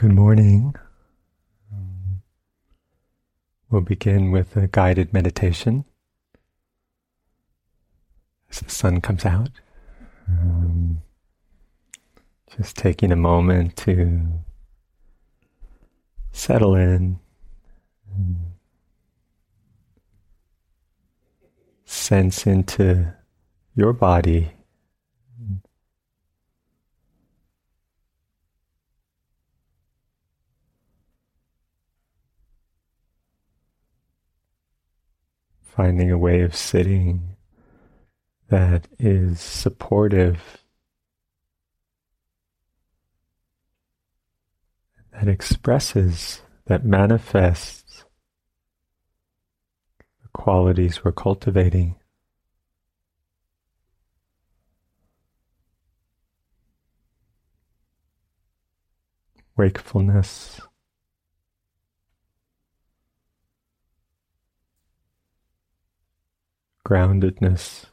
Good morning. We'll begin with a guided meditation as the sun comes out. Um, just taking a moment to settle in and sense into your body finding a way of sitting that is supportive, that expresses, that manifests the qualities we're cultivating. Wakefulness. Groundedness.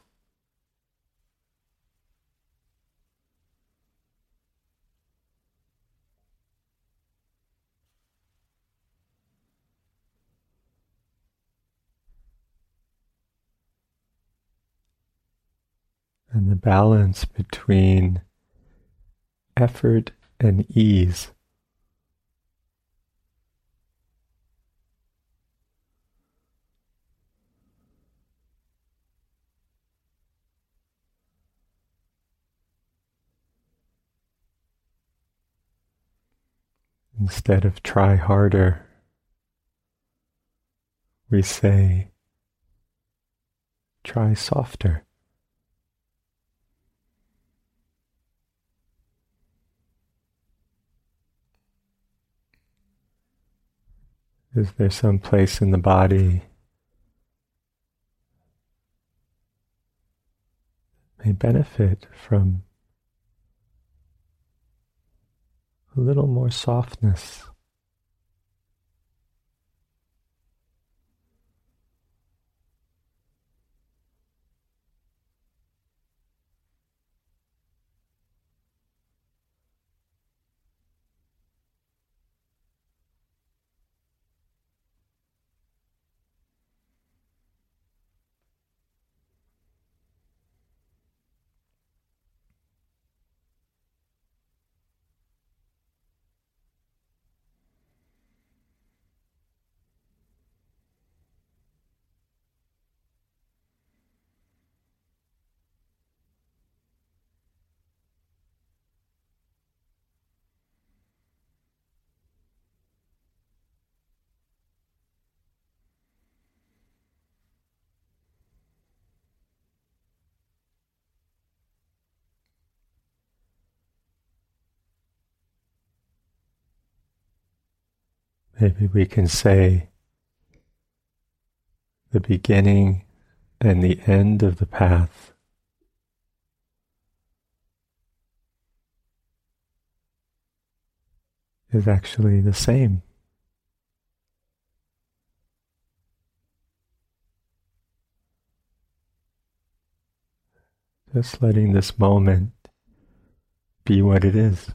And the balance between effort and ease. Instead of try harder, we say, try softer. Is there some place in the body may benefit from a little more softness. Maybe we can say the beginning and the end of the path. Is actually the same. Just letting this moment be what it is.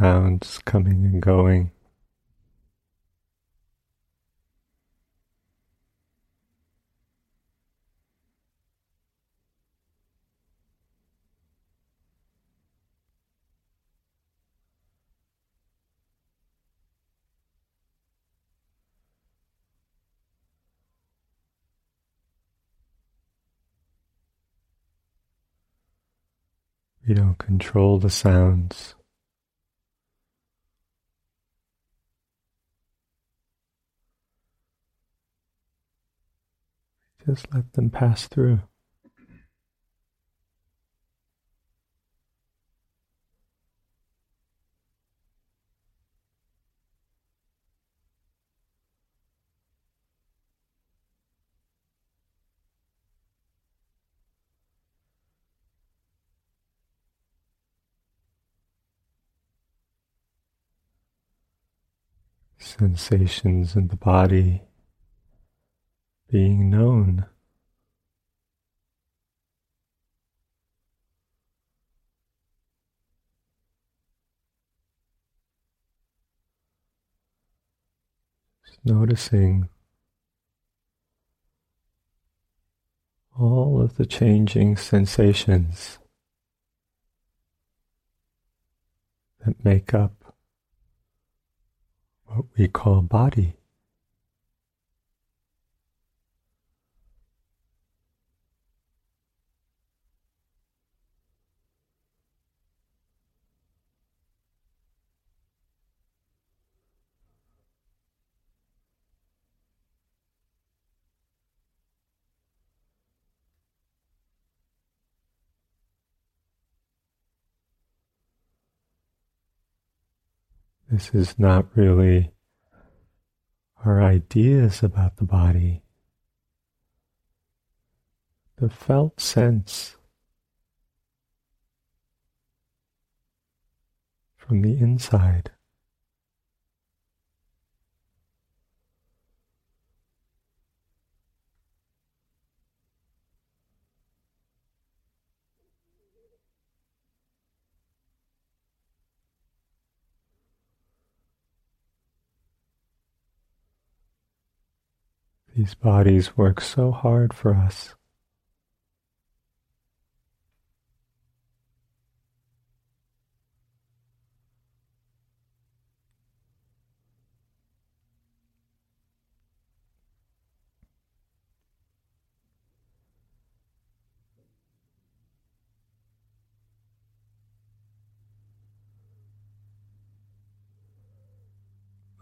Sounds coming and going. We don't control the sounds. Just let them pass through. sensations in the body being known. Just noticing all of the changing sensations that make up what we call body. This is not really our ideas about the body. The felt sense from the inside. These bodies work so hard for us.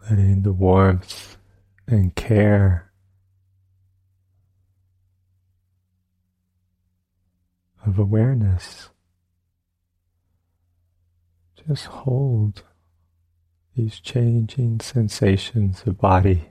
letting the warmth and care of awareness. Just hold these changing sensations of body.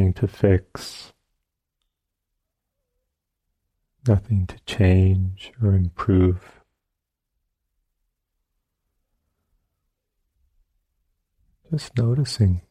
Nothing to fix, nothing to change or improve. Just noticing.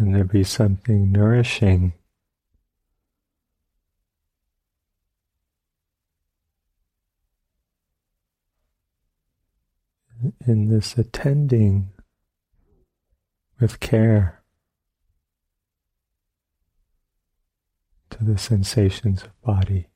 Can there be something nourishing? In this attending with care to the sensations of body.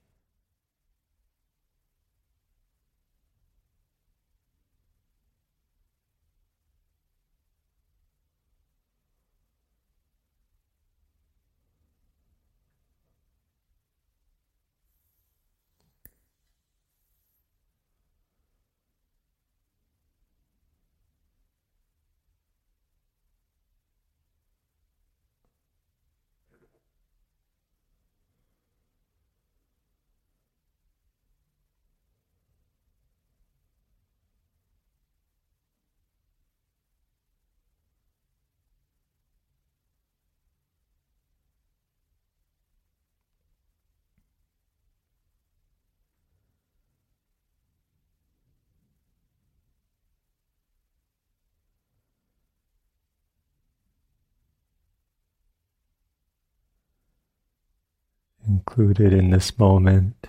Included in this moment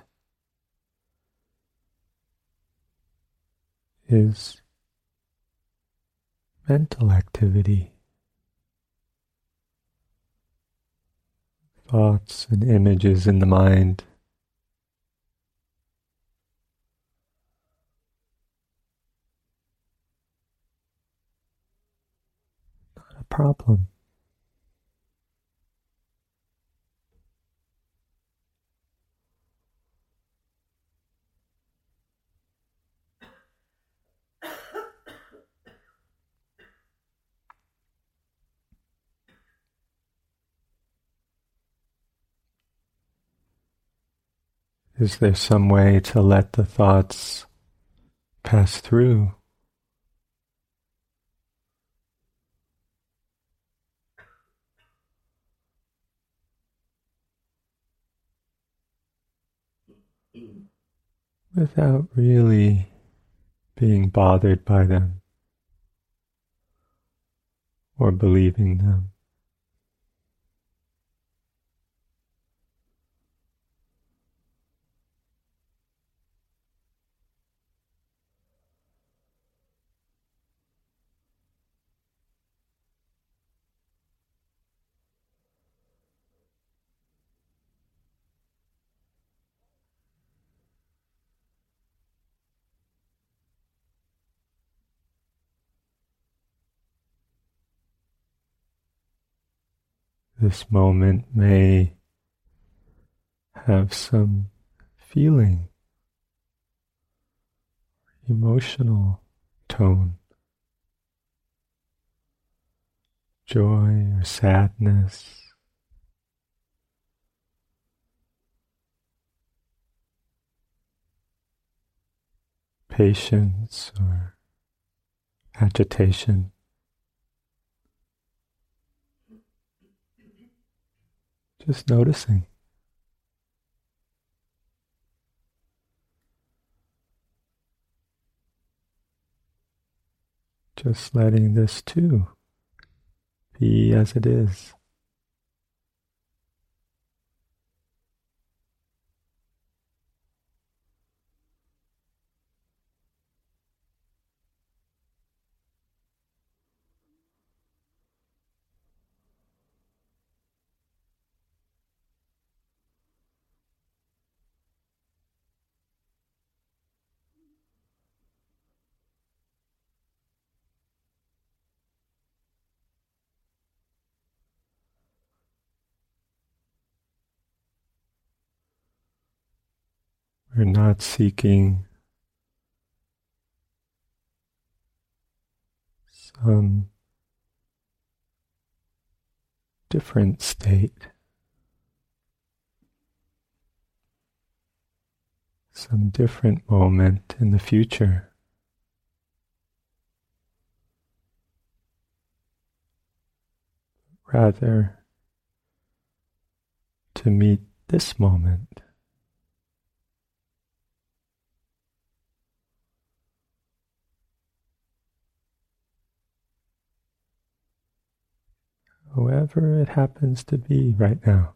is mental activity. Thoughts and images in the mind. Not a problem. Is there some way to let the thoughts pass through? Without really being bothered by them or believing them. This moment may have some feeling, emotional tone, joy or sadness. Patience or agitation. Just noticing. Just letting this too be as it is. We're not seeking some different state, some different moment in the future. Rather, to meet this moment. Whoever it happens to be right now.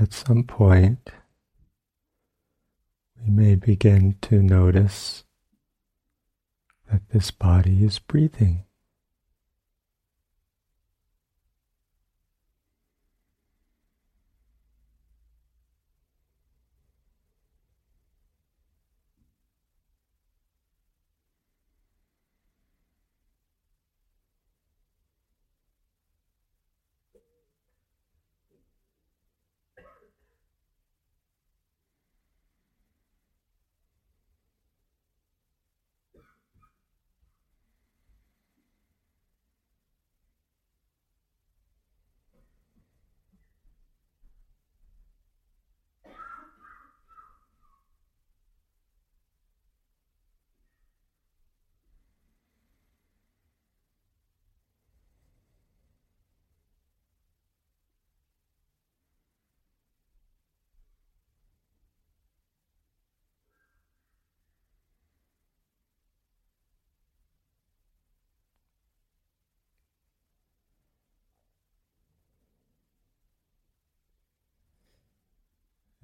At some point we may begin to notice that this body is breathing.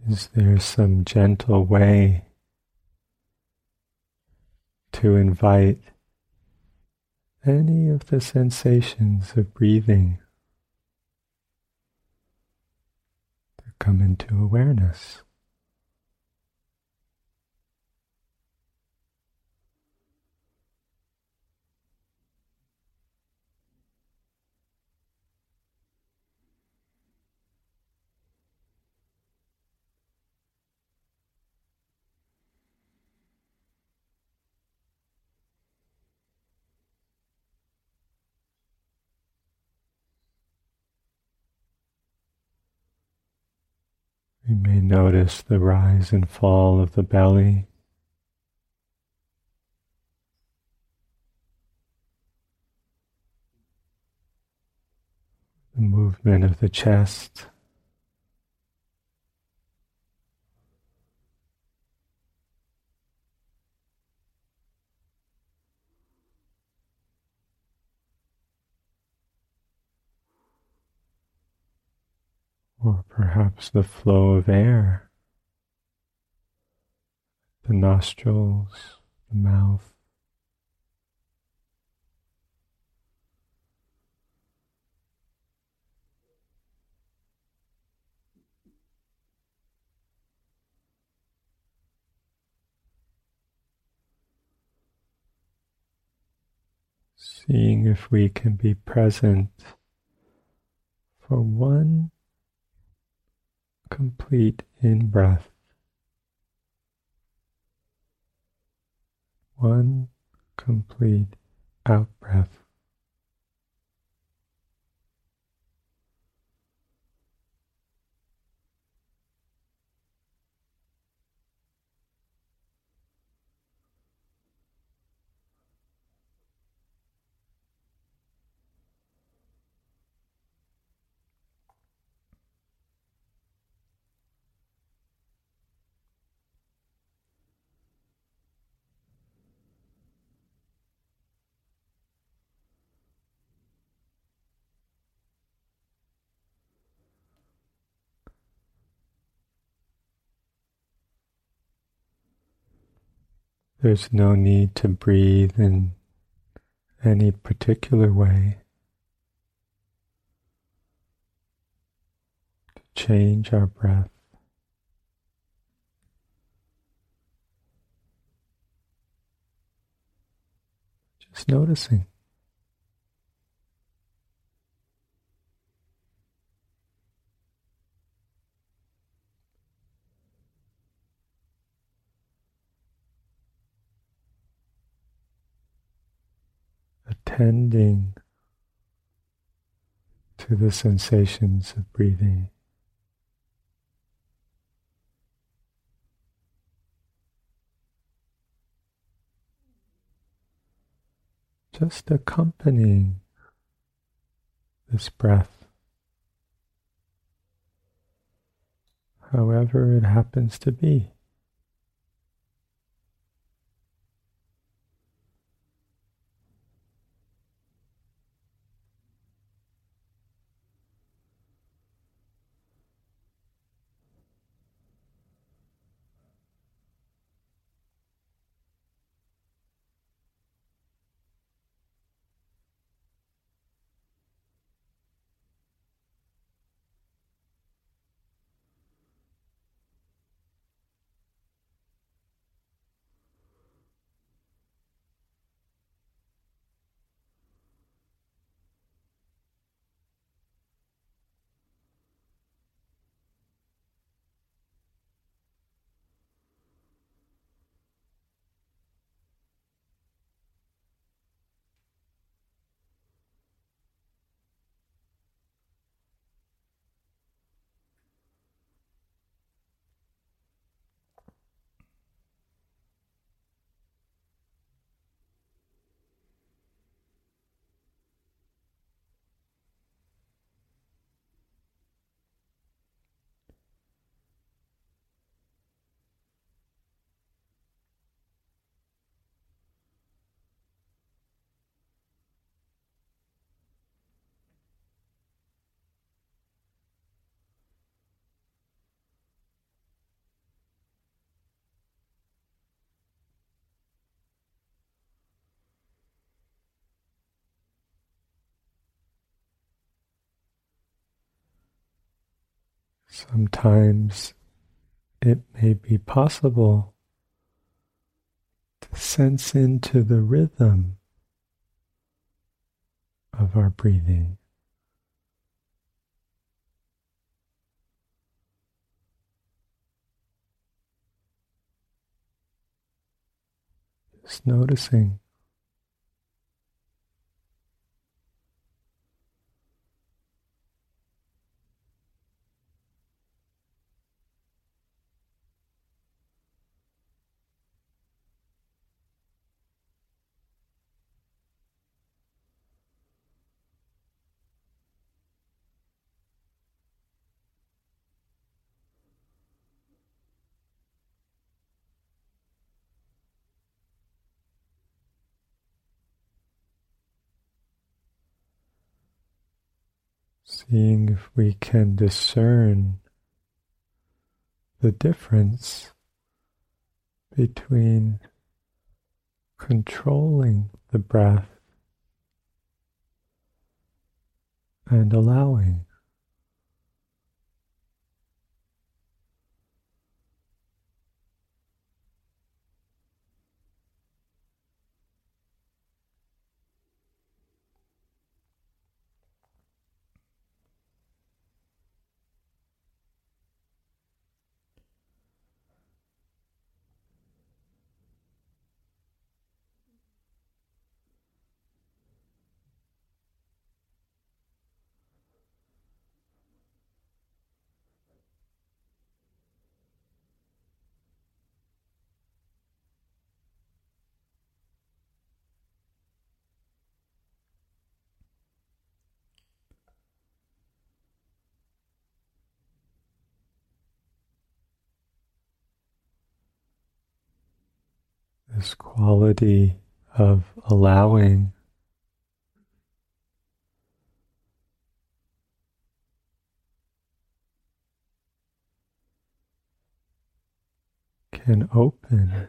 Is there some gentle way to invite any of the sensations of breathing to come into awareness? We may notice the rise and fall of the belly. The movement of the chest. Or perhaps the flow of air, the nostrils, the mouth. Seeing if we can be present for one complete in breath. One complete out breath. There's no need to breathe in any particular way to change our breath. Just noticing. Attending to the sensations of breathing. Just accompanying this breath, however it happens to be. Sometimes it may be possible to sense into the rhythm of our breathing. Just noticing seeing if we can discern the difference between controlling the breath and allowing. This quality of allowing can open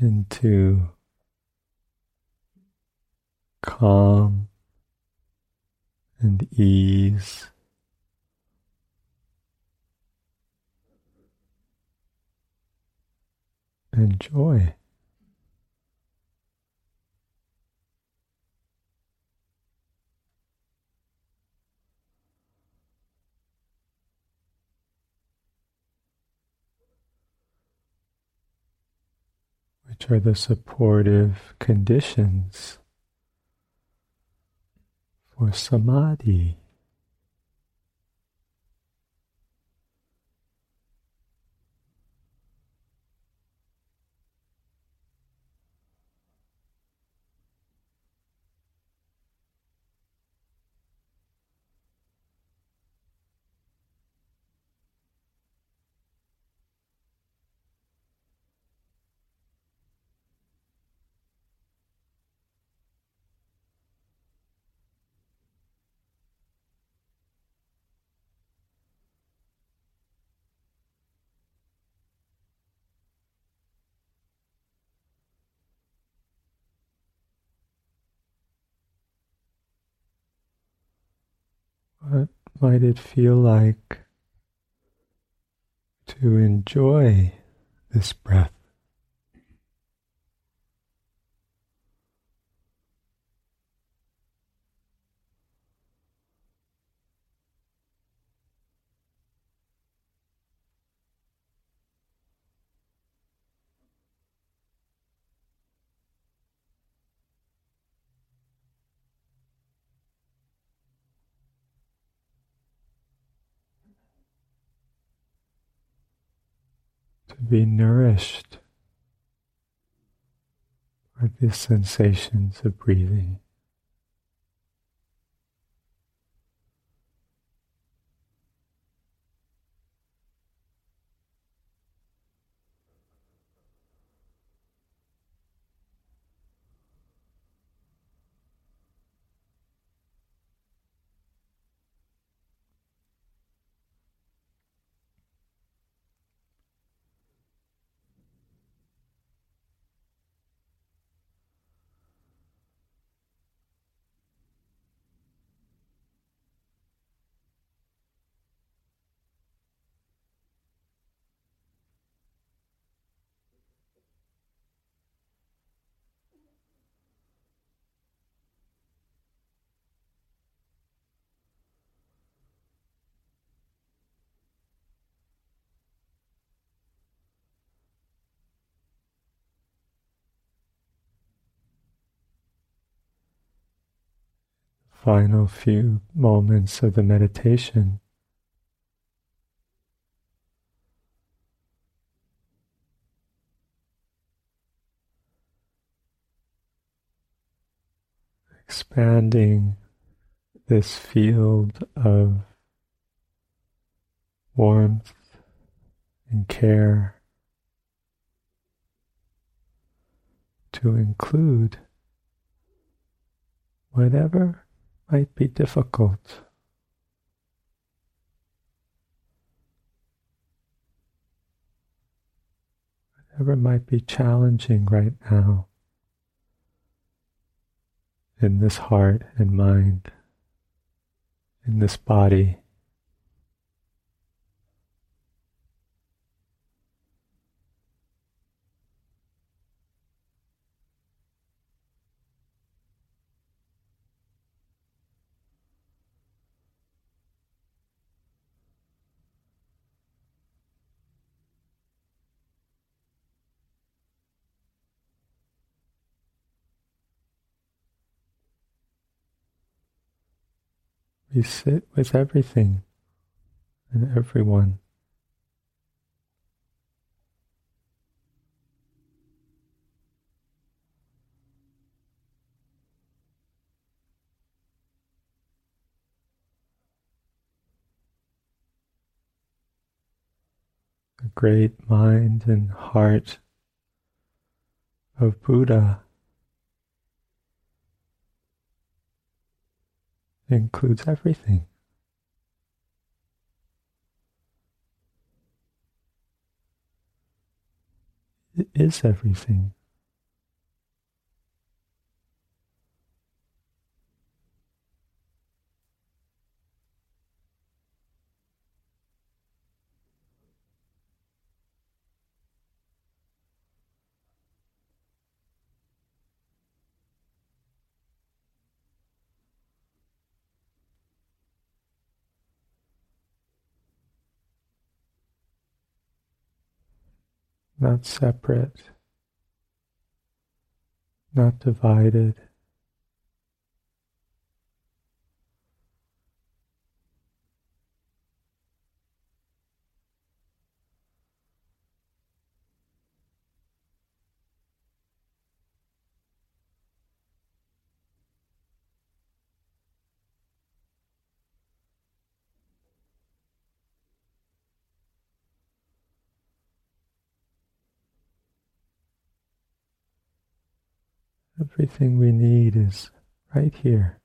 into calm and ease. And joy. Which are the supportive conditions for samadhi. What might it feel like to enjoy this breath? To be nourished by the sensations of breathing. Final few moments of the meditation. Expanding this field of warmth and care to include whatever might be difficult. Whatever might be challenging right now in this heart and mind, in this body. We sit with everything and everyone. The great mind and heart of Buddha includes everything. It is everything. Not separate, not divided. Everything we need is right here.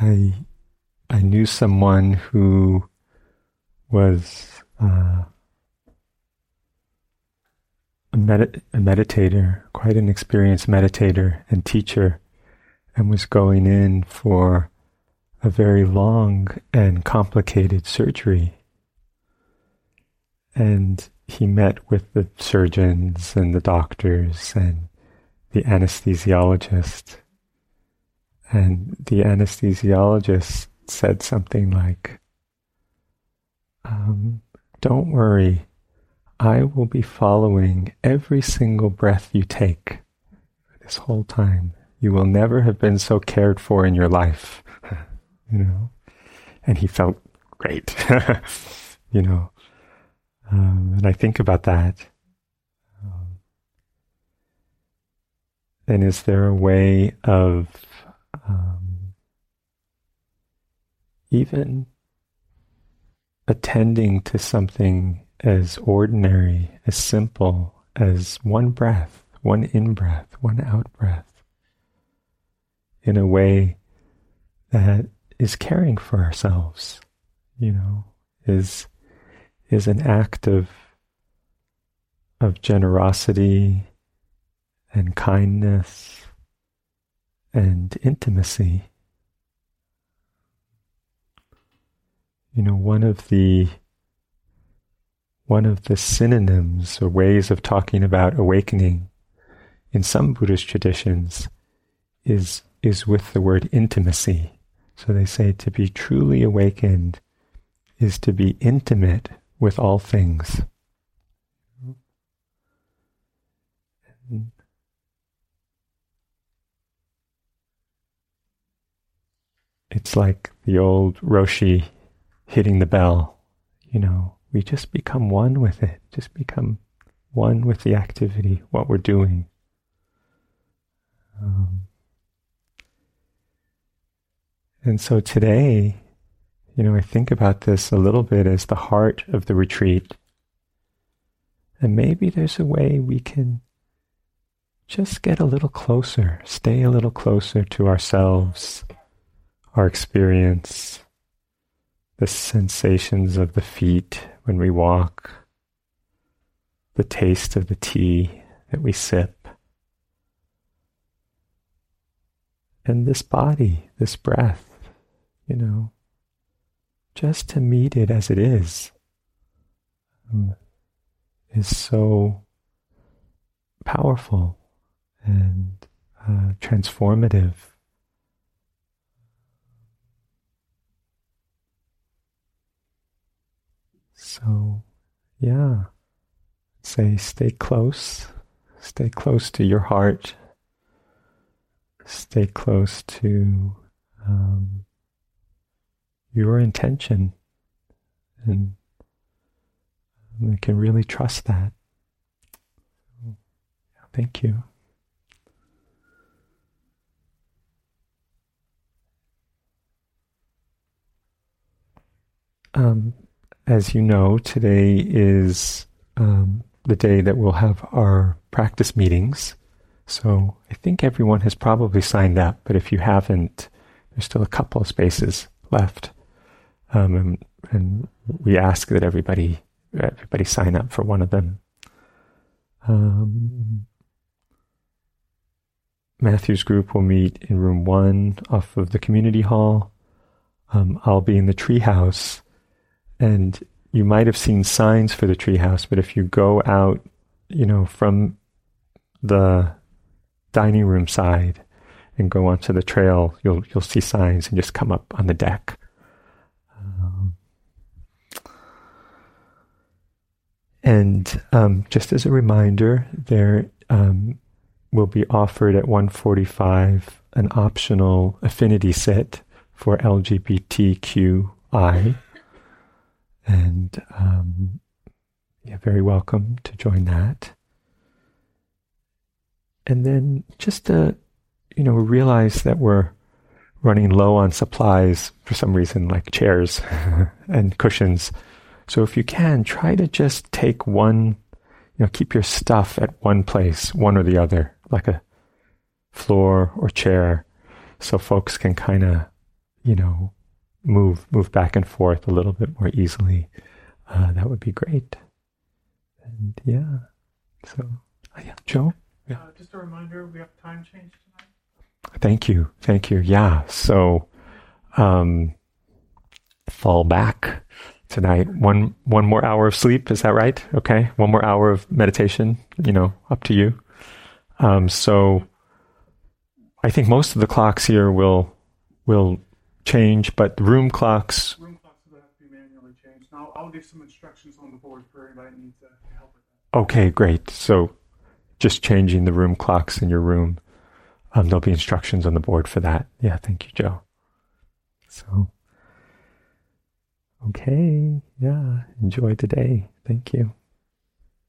I I knew someone who was uh, a, med- a meditator, quite an experienced meditator and teacher, and was going in for a very long and complicated surgery. And he met with the surgeons and the doctors and the anesthesiologist. And the anesthesiologist said something like, um, Don't worry, I will be following every single breath you take this whole time. You will never have been so cared for in your life. you know? And he felt great. you know, um, and I think about that. Um, and is there a way of um, even attending to something as ordinary, as simple as one breath, one in breath, one out breath, in a way that is caring for ourselves, you know, is is an act of of generosity and kindness and intimacy. You know, one of the one of the synonyms or ways of talking about awakening in some Buddhist traditions is is with the word intimacy. So they say to be truly awakened is to be intimate with all things. It's like the old Roshi hitting the bell. You know, we just become one with it, just become one with the activity, what we're doing. Um, and so today, you know, I think about this a little bit as the heart of the retreat. And maybe there's a way we can just get a little closer, stay a little closer to ourselves, our experience, the sensations of the feet when we walk, the taste of the tea that we sip, and this body, this breath, you know, just to meet it as it is um, is so powerful and uh, transformative. So, yeah, say stay close, stay close to your heart, stay close to um, your intention. And we can really trust that. Thank you. Um, as you know, today is um, the day that we'll have our practice meetings. So I think everyone has probably signed up, but if you haven't, there's still a couple of spaces left. Um, and, and, we ask that everybody everybody sign up for one of them. Um, Matthew's group will meet in room one off of the community hall. Um, I'll be in the treehouse, and you might have seen signs for the treehouse, but if you go out, you know, from the dining room side and go onto the trail, you'll you'll see signs and just come up on the deck. And um, just as a reminder, there um, will be offered at 145 an optional affinity sit for LGBTQI. And um, you're very welcome to join that. And then just to, you know, realize that we're running low on supplies for some reason, like chairs and cushions. So if you can, try to just take one, you know, keep your stuff at one place, one or the other, like a floor or chair, so folks can kind of, you know, move move back and forth a little bit more easily. Uh, that would be great. And yeah, so uh, yeah, Joe. Yeah. Uh, just a reminder, we have time change tonight. thank you, thank you. Yeah, so um, fall back tonight. One one more hour of sleep. Is that right? Okay, one more hour of meditation. You know, up to you. Um, so I think most of the clocks here will will change, but room clocks. Room clocks will have to be manually changed. Now I'll give some instructions on the board for anybody that needs to help with that. Okay, great. So just changing the room clocks in your room. Um, there'll be instructions on the board for that. Yeah, thank you, Joe. So, okay, yeah, enjoy the day. Thank you.